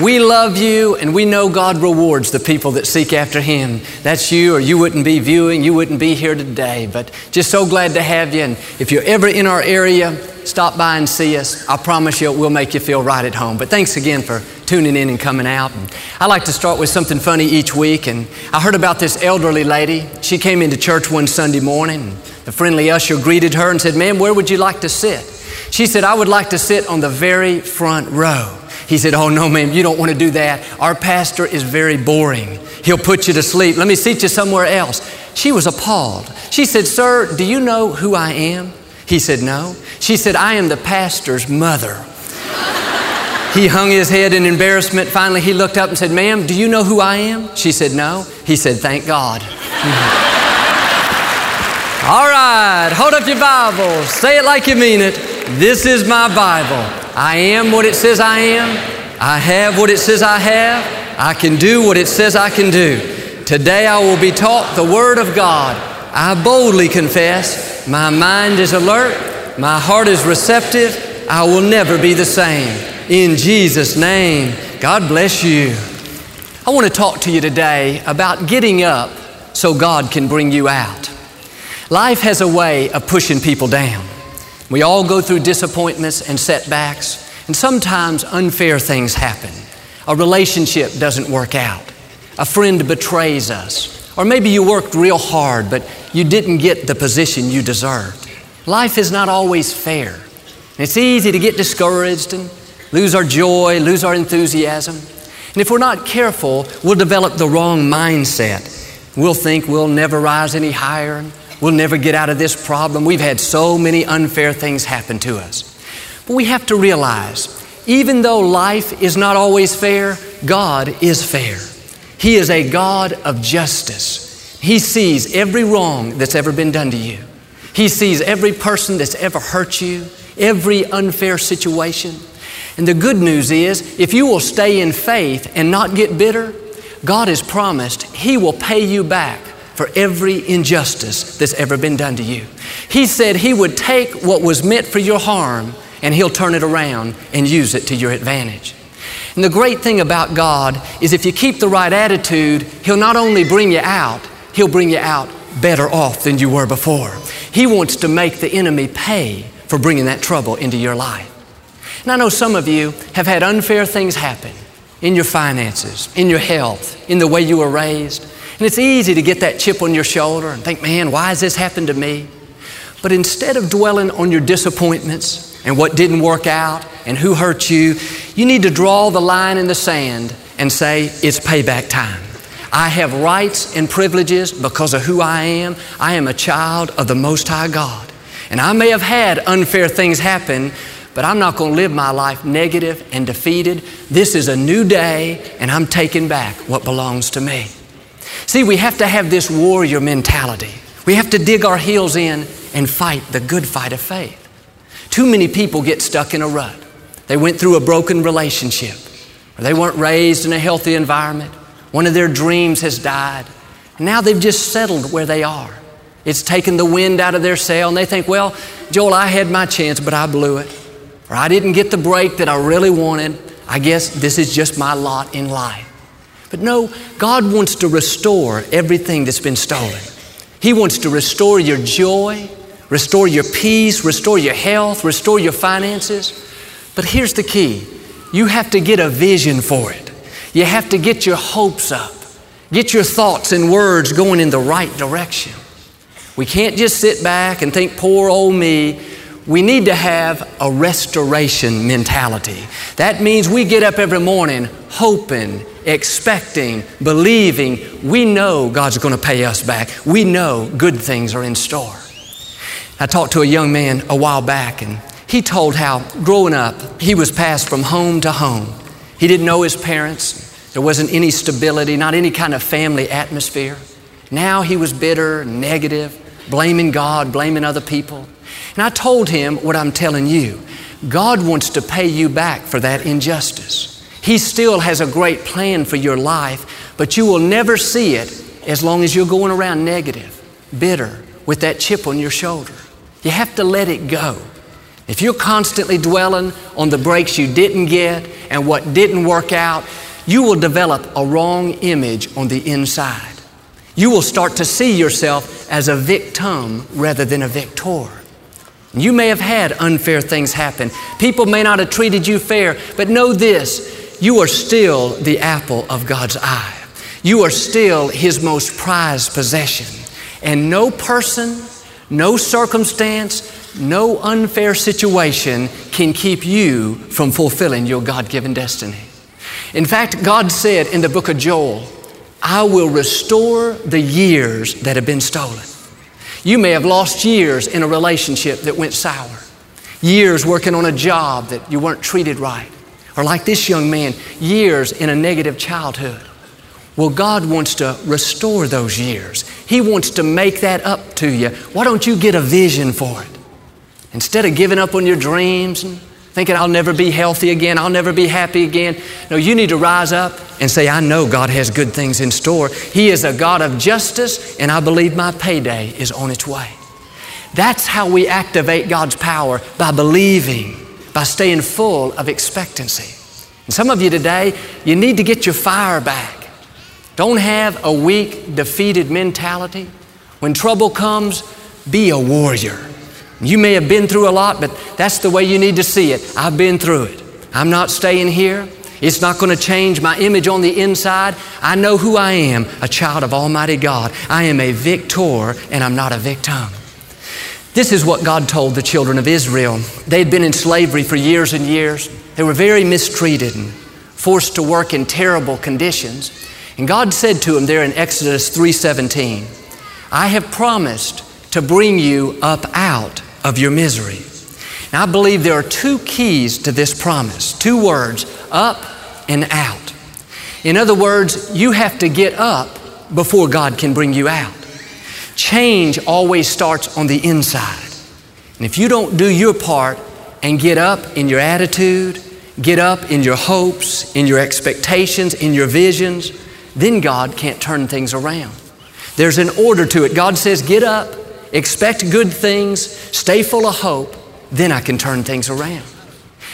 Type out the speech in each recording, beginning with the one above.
We love you and we know God rewards the people that seek after Him. That's you, or you wouldn't be viewing, you wouldn't be here today. But just so glad to have you. And if you're ever in our area, stop by and see us. I promise you, we'll make you feel right at home. But thanks again for tuning in and coming out. And I like to start with something funny each week. And I heard about this elderly lady. She came into church one Sunday morning. The friendly usher greeted her and said, Ma'am, where would you like to sit? She said, I would like to sit on the very front row. He said, Oh, no, ma'am, you don't want to do that. Our pastor is very boring. He'll put you to sleep. Let me seat you somewhere else. She was appalled. She said, Sir, do you know who I am? He said, No. She said, I am the pastor's mother. he hung his head in embarrassment. Finally, he looked up and said, Ma'am, do you know who I am? She said, No. He said, Thank God. All right, hold up your Bible. Say it like you mean it. This is my Bible. I am what it says I am. I have what it says I have. I can do what it says I can do. Today I will be taught the Word of God. I boldly confess my mind is alert, my heart is receptive. I will never be the same. In Jesus' name, God bless you. I want to talk to you today about getting up so God can bring you out. Life has a way of pushing people down. We all go through disappointments and setbacks, and sometimes unfair things happen. A relationship doesn't work out. A friend betrays us. Or maybe you worked real hard, but you didn't get the position you deserved. Life is not always fair. It's easy to get discouraged and lose our joy, lose our enthusiasm. And if we're not careful, we'll develop the wrong mindset. We'll think we'll never rise any higher. We'll never get out of this problem. We've had so many unfair things happen to us. But we have to realize, even though life is not always fair, God is fair. He is a God of justice. He sees every wrong that's ever been done to you. He sees every person that's ever hurt you, every unfair situation. And the good news is, if you will stay in faith and not get bitter, God has promised He will pay you back for every injustice that's ever been done to you. He said He would take what was meant for your harm and He'll turn it around and use it to your advantage. And the great thing about God is if you keep the right attitude, He'll not only bring you out, He'll bring you out better off than you were before. He wants to make the enemy pay for bringing that trouble into your life. And I know some of you have had unfair things happen in your finances, in your health, in the way you were raised. And it's easy to get that chip on your shoulder and think, man, why has this happened to me? But instead of dwelling on your disappointments and what didn't work out and who hurt you, you need to draw the line in the sand and say, it's payback time. I have rights and privileges because of who I am. I am a child of the Most High God. And I may have had unfair things happen, but I'm not going to live my life negative and defeated. This is a new day, and I'm taking back what belongs to me. See, we have to have this warrior mentality. We have to dig our heels in and fight the good fight of faith. Too many people get stuck in a rut. They went through a broken relationship, or they weren't raised in a healthy environment. One of their dreams has died. Now they've just settled where they are. It's taken the wind out of their sail, and they think, well, Joel, I had my chance, but I blew it. Or I didn't get the break that I really wanted. I guess this is just my lot in life. But no, God wants to restore everything that's been stolen. He wants to restore your joy, restore your peace, restore your health, restore your finances. But here's the key you have to get a vision for it. You have to get your hopes up, get your thoughts and words going in the right direction. We can't just sit back and think, poor old me. We need to have a restoration mentality. That means we get up every morning hoping expecting, believing, we know God's going to pay us back. We know good things are in store. I talked to a young man a while back, and he told how growing up, he was passed from home to home. He didn't know his parents. There wasn't any stability, not any kind of family atmosphere. Now he was bitter, negative, blaming God, blaming other people. And I told him what I'm telling you God wants to pay you back for that injustice. He still has a great plan for your life, but you will never see it as long as you're going around negative, bitter, with that chip on your shoulder. You have to let it go. If you're constantly dwelling on the breaks you didn't get and what didn't work out, you will develop a wrong image on the inside. You will start to see yourself as a victim rather than a victor. You may have had unfair things happen. People may not have treated you fair, but know this you are still the apple of God's eye. You are still His most prized possession. And no person, no circumstance, no unfair situation can keep you from fulfilling your God given destiny. In fact, God said in the book of Joel, I will restore the years that have been stolen. You may have lost years in a relationship that went sour, years working on a job that you weren't treated right, or like this young man, years in a negative childhood. Well, God wants to restore those years. He wants to make that up to you. Why don't you get a vision for it? Instead of giving up on your dreams and thinking, I'll never be healthy again, I'll never be happy again. No, you need to rise up and say, I know God has good things in store. He is a God of justice, and I believe my payday is on its way. That's how we activate God's power by believing, by staying full of expectancy. And some of you today, you need to get your fire back. Don't have a weak, defeated mentality. When trouble comes, be a warrior. You may have been through a lot, but that's the way you need to see it. I've been through it. I'm not staying here. It's not going to change my image on the inside. I know who I am, a child of Almighty God. I am a victor and I'm not a victim. This is what God told the children of Israel. They had been in slavery for years and years. They were very mistreated and forced to work in terrible conditions. And God said to them there in Exodus 3:17, "I have promised to bring you up out of your misery. Now, I believe there are two keys to this promise two words up and out. In other words, you have to get up before God can bring you out. Change always starts on the inside. And if you don't do your part and get up in your attitude, get up in your hopes, in your expectations, in your visions, then God can't turn things around. There's an order to it. God says, get up, expect good things, stay full of hope, then I can turn things around.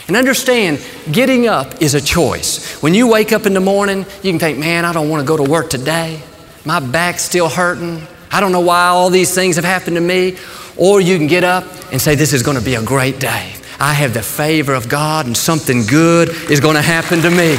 And understand, getting up is a choice. When you wake up in the morning, you can think, man, I don't want to go to work today. My back's still hurting. I don't know why all these things have happened to me. Or you can get up and say, this is going to be a great day. I have the favor of God and something good is going to happen to me.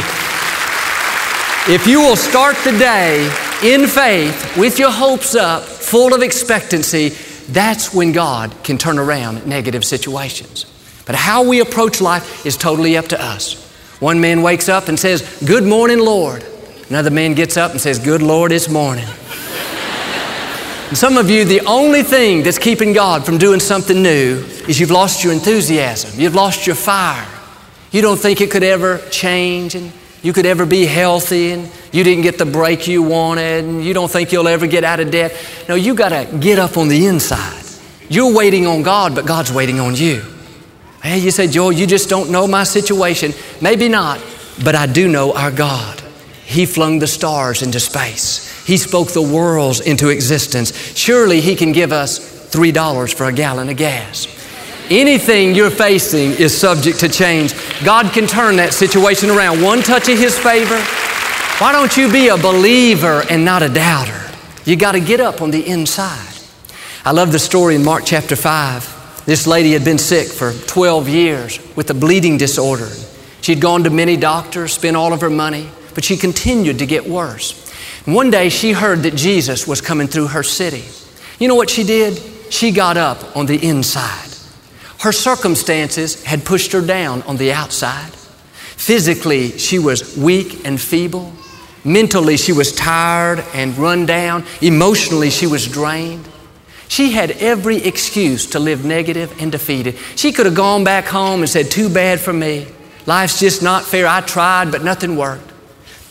If you will start the day in faith with your hopes up, full of expectancy, that's when God can turn around negative situations. But how we approach life is totally up to us. One man wakes up and says, Good morning, Lord. Another man gets up and says, Good Lord, it's morning. And some of you, the only thing that's keeping God from doing something new is you've lost your enthusiasm, you've lost your fire. You don't think it could ever change and you could ever be healthy and you didn't get the break you wanted and you don't think you'll ever get out of debt. No, you got to get up on the inside. You're waiting on God, but God's waiting on you. Hey, you say, Joel, you just don't know my situation. Maybe not, but I do know our God. He flung the stars into space. He spoke the worlds into existence. Surely He can give us $3 for a gallon of gas. Anything you're facing is subject to change. God can turn that situation around. One touch of His favor. Why don't you be a believer and not a doubter? You got to get up on the inside. I love the story in Mark chapter 5. This lady had been sick for 12 years with a bleeding disorder. She'd gone to many doctors, spent all of her money, but she continued to get worse. One day she heard that Jesus was coming through her city. You know what she did? She got up on the inside. Her circumstances had pushed her down on the outside. Physically, she was weak and feeble. Mentally, she was tired and run down. Emotionally, she was drained. She had every excuse to live negative and defeated. She could have gone back home and said, Too bad for me. Life's just not fair. I tried, but nothing worked.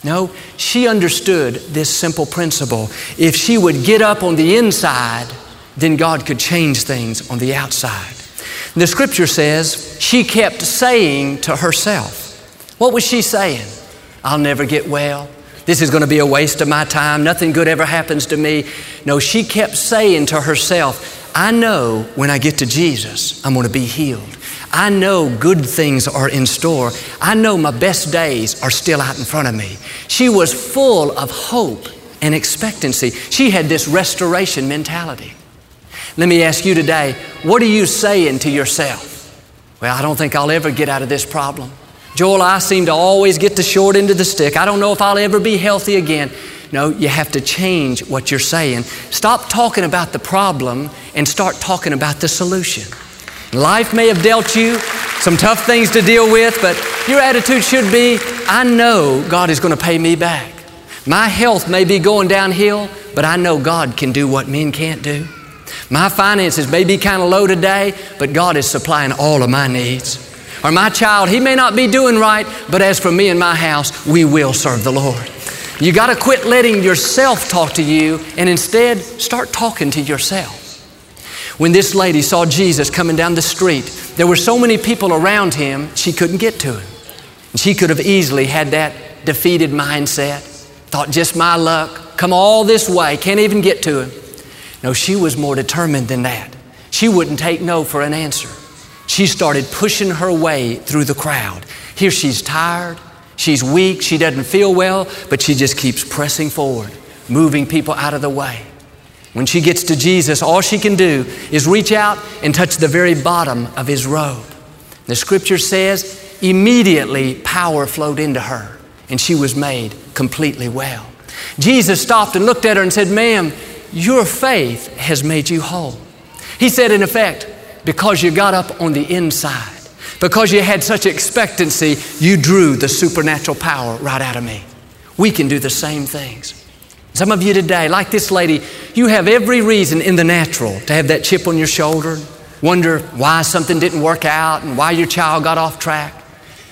No, she understood this simple principle. If she would get up on the inside, then God could change things on the outside. The scripture says she kept saying to herself, What was she saying? I'll never get well. This is going to be a waste of my time. Nothing good ever happens to me. No, she kept saying to herself, I know when I get to Jesus, I'm going to be healed. I know good things are in store. I know my best days are still out in front of me. She was full of hope and expectancy. She had this restoration mentality. Let me ask you today what are you saying to yourself? Well, I don't think I'll ever get out of this problem. Joel, I seem to always get the short end of the stick. I don't know if I'll ever be healthy again. No, you have to change what you're saying. Stop talking about the problem and start talking about the solution. Life may have dealt you some tough things to deal with, but your attitude should be I know God is going to pay me back. My health may be going downhill, but I know God can do what men can't do. My finances may be kind of low today, but God is supplying all of my needs. Or my child, he may not be doing right, but as for me and my house, we will serve the Lord. You got to quit letting yourself talk to you and instead start talking to yourself. When this lady saw Jesus coming down the street, there were so many people around him, she couldn't get to him. And she could have easily had that defeated mindset, thought, just my luck, come all this way, can't even get to him. No, she was more determined than that. She wouldn't take no for an answer. She started pushing her way through the crowd. Here she's tired, she's weak, she doesn't feel well, but she just keeps pressing forward, moving people out of the way. When she gets to Jesus, all she can do is reach out and touch the very bottom of his robe. The scripture says, immediately power flowed into her and she was made completely well. Jesus stopped and looked at her and said, Ma'am, your faith has made you whole. He said, in effect, because you got up on the inside, because you had such expectancy, you drew the supernatural power right out of me. We can do the same things. Some of you today, like this lady, you have every reason in the natural to have that chip on your shoulder, wonder why something didn't work out and why your child got off track.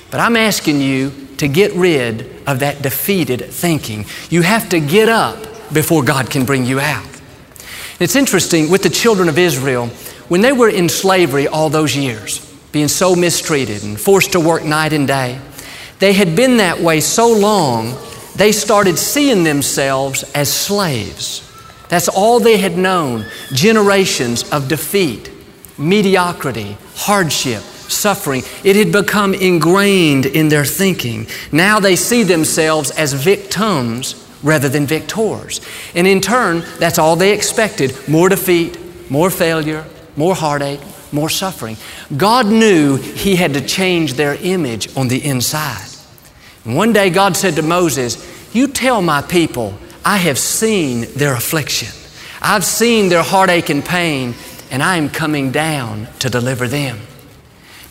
But I'm asking you to get rid of that defeated thinking. You have to get up before God can bring you out. It's interesting with the children of Israel, when they were in slavery all those years, being so mistreated and forced to work night and day, they had been that way so long they started seeing themselves as slaves. That's all they had known generations of defeat, mediocrity, hardship, suffering. It had become ingrained in their thinking. Now they see themselves as victims rather than victors. And in turn, that's all they expected more defeat, more failure, more heartache, more suffering. God knew He had to change their image on the inside. One day God said to Moses, You tell my people, I have seen their affliction. I've seen their heartache and pain, and I am coming down to deliver them.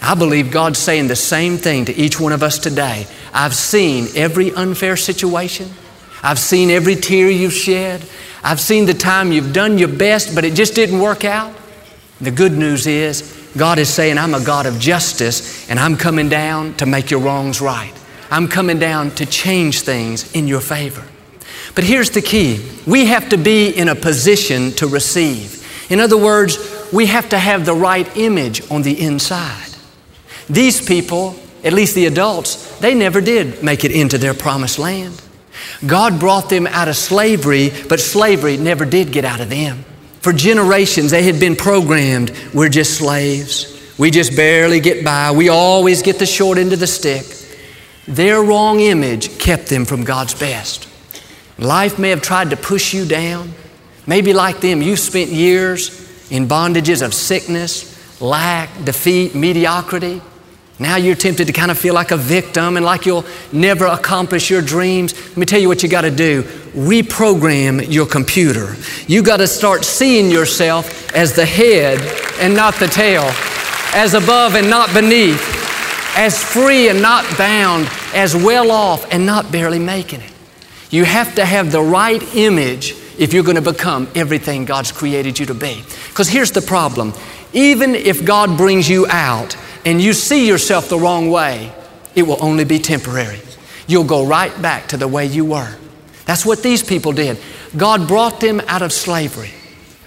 I believe God's saying the same thing to each one of us today. I've seen every unfair situation. I've seen every tear you've shed. I've seen the time you've done your best, but it just didn't work out. The good news is, God is saying, I'm a God of justice, and I'm coming down to make your wrongs right. I'm coming down to change things in your favor. But here's the key we have to be in a position to receive. In other words, we have to have the right image on the inside. These people, at least the adults, they never did make it into their promised land. God brought them out of slavery, but slavery never did get out of them. For generations, they had been programmed we're just slaves. We just barely get by. We always get the short end of the stick. Their wrong image kept them from God's best. Life may have tried to push you down. Maybe like them, you've spent years in bondages of sickness, lack, defeat, mediocrity. Now you're tempted to kind of feel like a victim and like you'll never accomplish your dreams. Let me tell you what you got to do reprogram your computer. You got to start seeing yourself as the head and not the tail, as above and not beneath, as free and not bound, as well off and not barely making it. You have to have the right image if you're going to become everything God's created you to be. Because here's the problem even if God brings you out and you see yourself the wrong way, it will only be temporary. you'll go right back to the way you were. That's what these people did. God brought them out of slavery.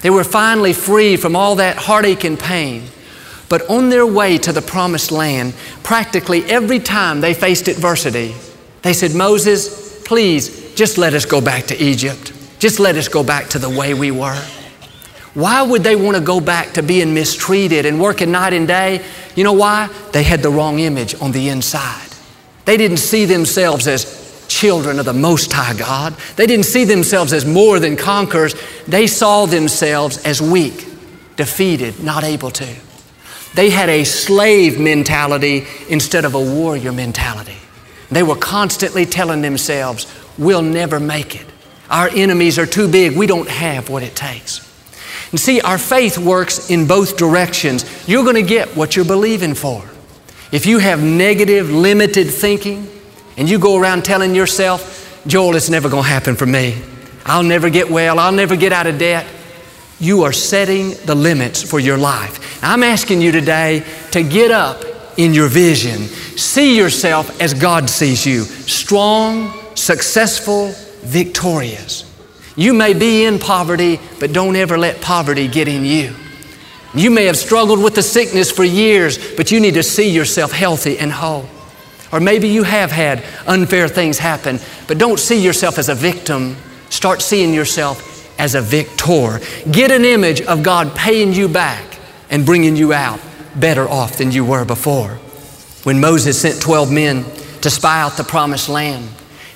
They were finally free from all that heartache and pain. But on their way to the promised land, practically every time they faced adversity, they said, Moses, please just let us go back to Egypt. Just let us go back to the way we were. Why would they want to go back to being mistreated and working night and day? You know why? They had the wrong image on the inside. They didn't see themselves as children of the Most High God. They didn't see themselves as more than conquerors. They saw themselves as weak, defeated, not able to. They had a slave mentality instead of a warrior mentality. They were constantly telling themselves, We'll never make it. Our enemies are too big. We don't have what it takes. And see, our faith works in both directions. You're going to get what you're believing for. If you have negative, limited thinking, and you go around telling yourself, Joel, it's never going to happen for me. I'll never get well. I'll never get out of debt. You are setting the limits for your life. I'm asking you today to get up in your vision. See yourself as God sees you strong, successful, victorious. You may be in poverty, but don't ever let poverty get in you. You may have struggled with the sickness for years, but you need to see yourself healthy and whole. Or maybe you have had unfair things happen, but don't see yourself as a victim. Start seeing yourself as a victor. Get an image of God paying you back and bringing you out better off than you were before. When Moses sent 12 men to spy out the promised land,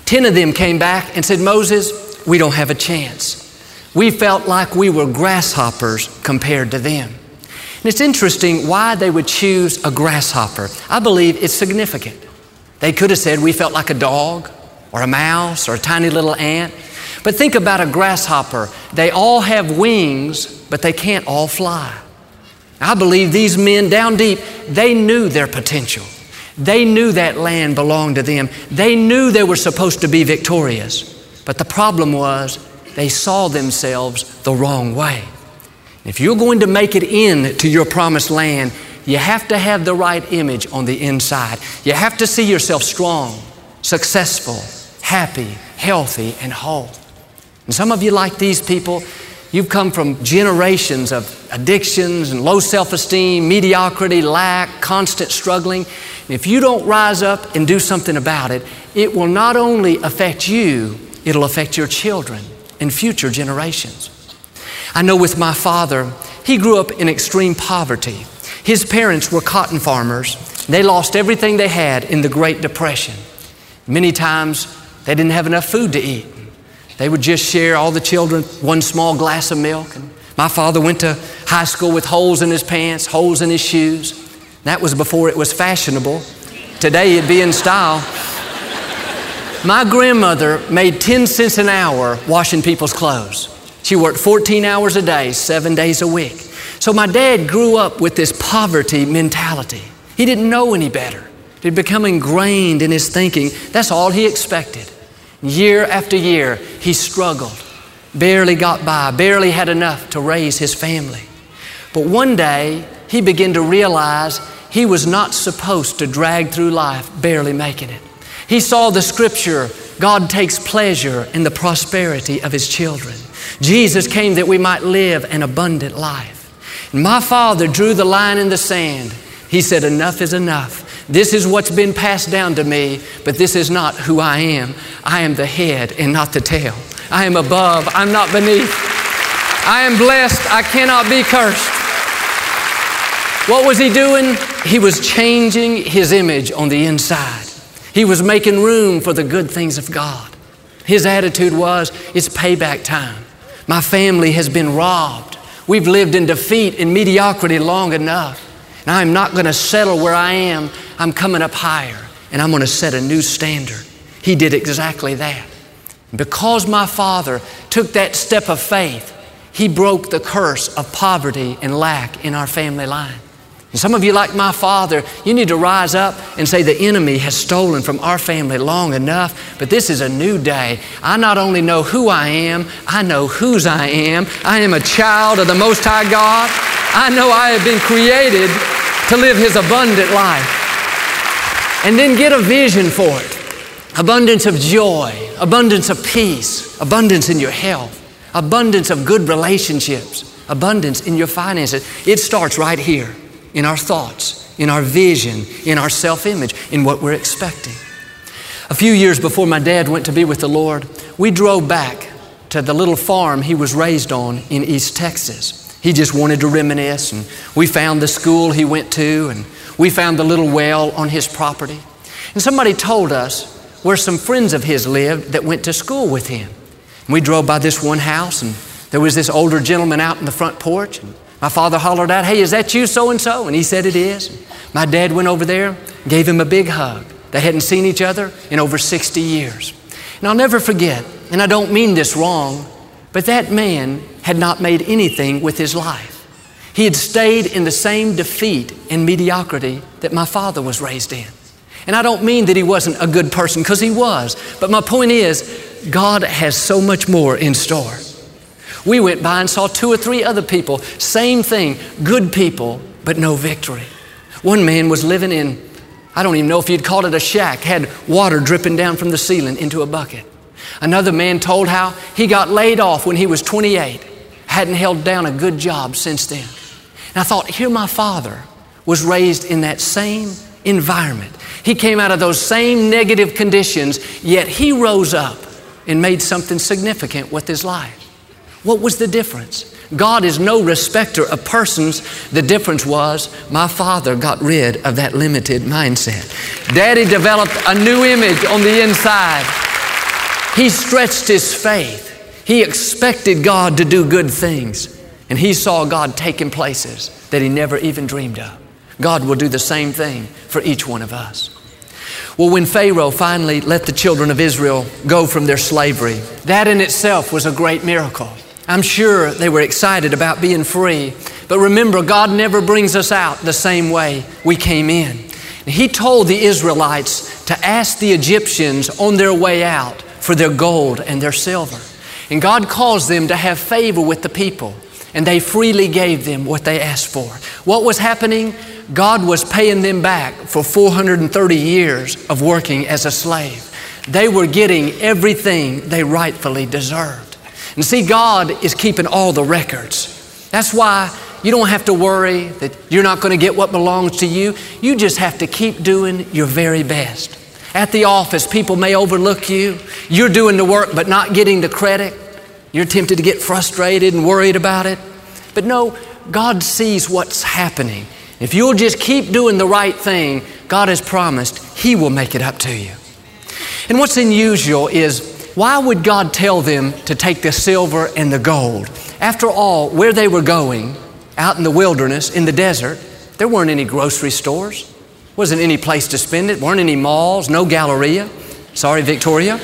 10 of them came back and said, Moses, we don't have a chance. We felt like we were grasshoppers compared to them. And it's interesting why they would choose a grasshopper. I believe it's significant. They could have said we felt like a dog or a mouse or a tiny little ant. But think about a grasshopper. They all have wings, but they can't all fly. I believe these men down deep, they knew their potential. They knew that land belonged to them. They knew they were supposed to be victorious. But the problem was they saw themselves the wrong way. If you're going to make it in to your promised land, you have to have the right image on the inside. You have to see yourself strong, successful, happy, healthy, and whole. And some of you, like these people, you've come from generations of addictions and low self esteem, mediocrity, lack, constant struggling. And if you don't rise up and do something about it, it will not only affect you, it'll affect your children and future generations. I know with my father, he grew up in extreme poverty. His parents were cotton farmers. They lost everything they had in the Great Depression. Many times they didn't have enough food to eat. They would just share all the children one small glass of milk. And my father went to high school with holes in his pants, holes in his shoes. That was before it was fashionable. Today it'd be in style. My grandmother made 10 cents an hour washing people's clothes. She worked 14 hours a day, seven days a week. So my dad grew up with this poverty mentality. He didn't know any better. It had become ingrained in his thinking. That's all he expected. Year after year, he struggled, barely got by, barely had enough to raise his family. But one day, he began to realize he was not supposed to drag through life barely making it. He saw the scripture God takes pleasure in the prosperity of his children. Jesus came that we might live an abundant life. And my father drew the line in the sand. He said, Enough is enough. This is what's been passed down to me, but this is not who I am. I am the head and not the tail. I am above, I'm not beneath. I am blessed, I cannot be cursed. What was he doing? He was changing his image on the inside. He was making room for the good things of God. His attitude was, it's payback time. My family has been robbed. We've lived in defeat and mediocrity long enough. And I'm not going to settle where I am. I'm coming up higher and I'm going to set a new standard. He did exactly that. Because my father took that step of faith, he broke the curse of poverty and lack in our family line. And some of you, like my father, you need to rise up and say, The enemy has stolen from our family long enough, but this is a new day. I not only know who I am, I know whose I am. I am a child of the Most High God. I know I have been created to live His abundant life. And then get a vision for it. abundance of joy, abundance of peace, abundance in your health, abundance of good relationships, abundance in your finances. It starts right here in our thoughts, in our vision, in our self image, in what we're expecting. A few years before my dad went to be with the Lord, we drove back to the little farm he was raised on in East Texas. He just wanted to reminisce, and we found the school he went to, and we found the little well on his property. And somebody told us where some friends of his lived that went to school with him. And we drove by this one house, and there was this older gentleman out in the front porch. And my father hollered out, Hey, is that you so and so? And he said, It is. And my dad went over there, gave him a big hug. They hadn't seen each other in over 60 years. And I'll never forget, and I don't mean this wrong, but that man had not made anything with his life. He had stayed in the same defeat and mediocrity that my father was raised in. And I don't mean that he wasn't a good person, because he was. But my point is, God has so much more in store. We went by and saw two or three other people, same thing, good people, but no victory. One man was living in, I don't even know if he'd called it a shack, had water dripping down from the ceiling into a bucket. Another man told how he got laid off when he was 28, hadn't held down a good job since then. And I thought, here my father was raised in that same environment. He came out of those same negative conditions, yet he rose up and made something significant with his life. What was the difference? God is no respecter of persons. The difference was my father got rid of that limited mindset. Daddy developed a new image on the inside. He stretched his faith. He expected God to do good things. And he saw God taking places that he never even dreamed of. God will do the same thing for each one of us. Well, when Pharaoh finally let the children of Israel go from their slavery, that in itself was a great miracle. I'm sure they were excited about being free. But remember, God never brings us out the same way we came in. He told the Israelites to ask the Egyptians on their way out for their gold and their silver. And God caused them to have favor with the people, and they freely gave them what they asked for. What was happening? God was paying them back for 430 years of working as a slave. They were getting everything they rightfully deserved. And see, God is keeping all the records. That's why you don't have to worry that you're not going to get what belongs to you. You just have to keep doing your very best. At the office, people may overlook you. You're doing the work but not getting the credit. You're tempted to get frustrated and worried about it. But no, God sees what's happening. If you'll just keep doing the right thing, God has promised He will make it up to you. And what's unusual is why would God tell them to take the silver and the gold? After all, where they were going, out in the wilderness, in the desert, there weren't any grocery stores. Wasn't any place to spend it. Weren't any malls, no Galleria. Sorry, Victoria.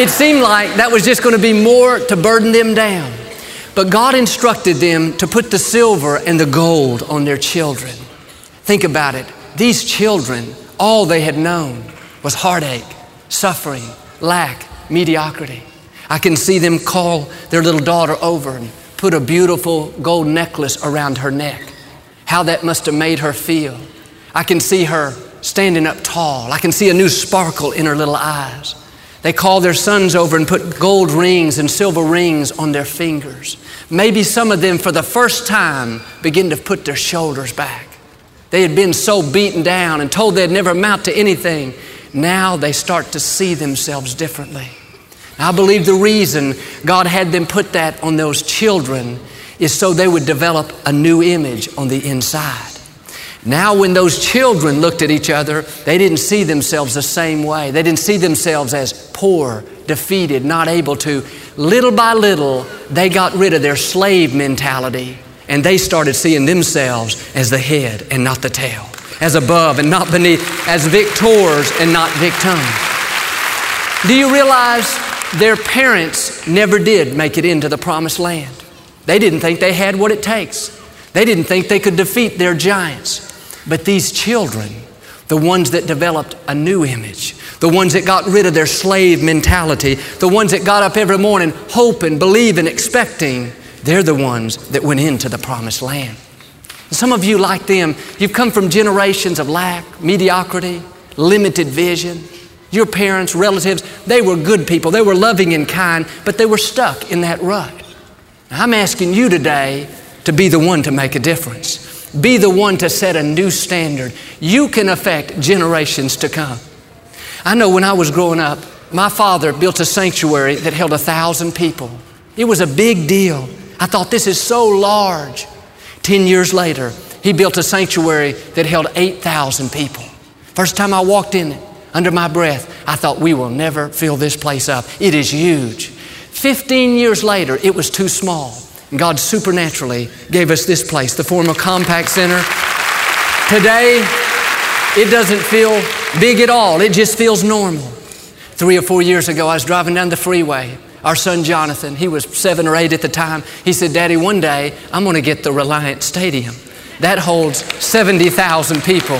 It seemed like that was just going to be more to burden them down. But God instructed them to put the silver and the gold on their children. Think about it. These children, all they had known was heartache, suffering, lack, mediocrity. I can see them call their little daughter over and put a beautiful gold necklace around her neck. How that must have made her feel. I can see her standing up tall. I can see a new sparkle in her little eyes. They call their sons over and put gold rings and silver rings on their fingers. Maybe some of them, for the first time, begin to put their shoulders back. They had been so beaten down and told they'd never amount to anything. Now they start to see themselves differently. I believe the reason God had them put that on those children is so they would develop a new image on the inside. Now, when those children looked at each other, they didn't see themselves the same way. They didn't see themselves as poor, defeated, not able to. Little by little, they got rid of their slave mentality and they started seeing themselves as the head and not the tail, as above and not beneath, as victors and not victims. Do you realize their parents never did make it into the promised land? They didn't think they had what it takes. They didn't think they could defeat their giants. But these children, the ones that developed a new image, the ones that got rid of their slave mentality, the ones that got up every morning hoping, believing, expecting, they're the ones that went into the promised land. Some of you, like them, you've come from generations of lack, mediocrity, limited vision. Your parents, relatives, they were good people. They were loving and kind, but they were stuck in that rut. Now, I'm asking you today to be the one to make a difference. Be the one to set a new standard. You can affect generations to come. I know when I was growing up, my father built a sanctuary that held a thousand people. It was a big deal. I thought this is so large. Ten years later, he built a sanctuary that held 8,000 people. First time I walked in it, under my breath, I thought we will never fill this place up. It is huge. 15 years later, it was too small. God supernaturally gave us this place, the former Compaq Center. Today, it doesn't feel big at all, it just feels normal. Three or four years ago, I was driving down the freeway. Our son Jonathan, he was seven or eight at the time, he said, Daddy, one day I'm going to get the Reliant Stadium. That holds 70,000 people.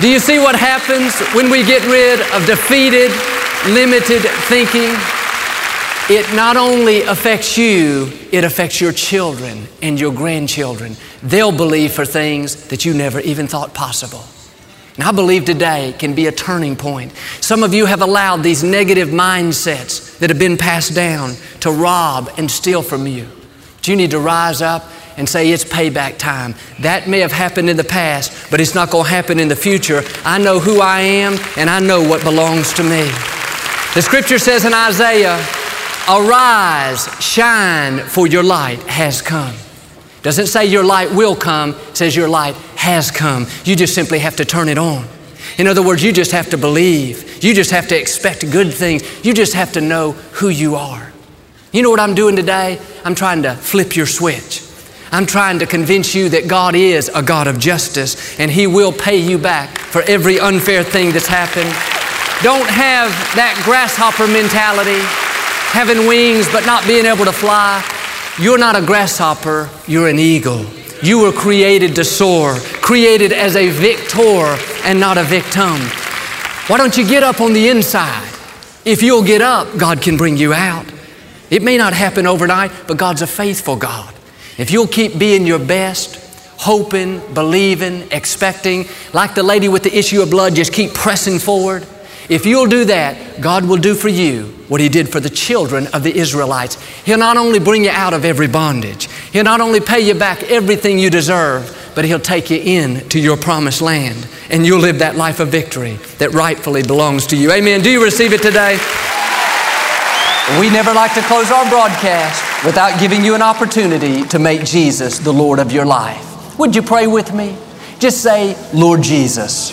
Do you see what happens when we get rid of defeated, limited thinking? It not only affects you, it affects your children and your grandchildren. They'll believe for things that you never even thought possible. And I believe today can be a turning point. Some of you have allowed these negative mindsets that have been passed down to rob and steal from you. But you need to rise up and say it's payback time. That may have happened in the past, but it's not going to happen in the future. I know who I am and I know what belongs to me. The scripture says in Isaiah, Arise, shine, for your light has come. Doesn't say your light will come, says your light has come. You just simply have to turn it on. In other words, you just have to believe. You just have to expect good things. You just have to know who you are. You know what I'm doing today? I'm trying to flip your switch. I'm trying to convince you that God is a God of justice and He will pay you back for every unfair thing that's happened. Don't have that grasshopper mentality having wings but not being able to fly. You're not a grasshopper, you're an eagle. You were created to soar, created as a victor and not a victim. Why don't you get up on the inside? If you'll get up, God can bring you out. It may not happen overnight, but God's a faithful God. If you'll keep being your best, hoping, believing, expecting, like the lady with the issue of blood, just keep pressing forward, if you'll do that, God will do for you what He did for the children of the Israelites. He'll not only bring you out of every bondage, He'll not only pay you back everything you deserve, but He'll take you in to your promised land and you'll live that life of victory that rightfully belongs to you. Amen. Do you receive it today? We never like to close our broadcast without giving you an opportunity to make Jesus the Lord of your life. Would you pray with me? Just say, Lord Jesus,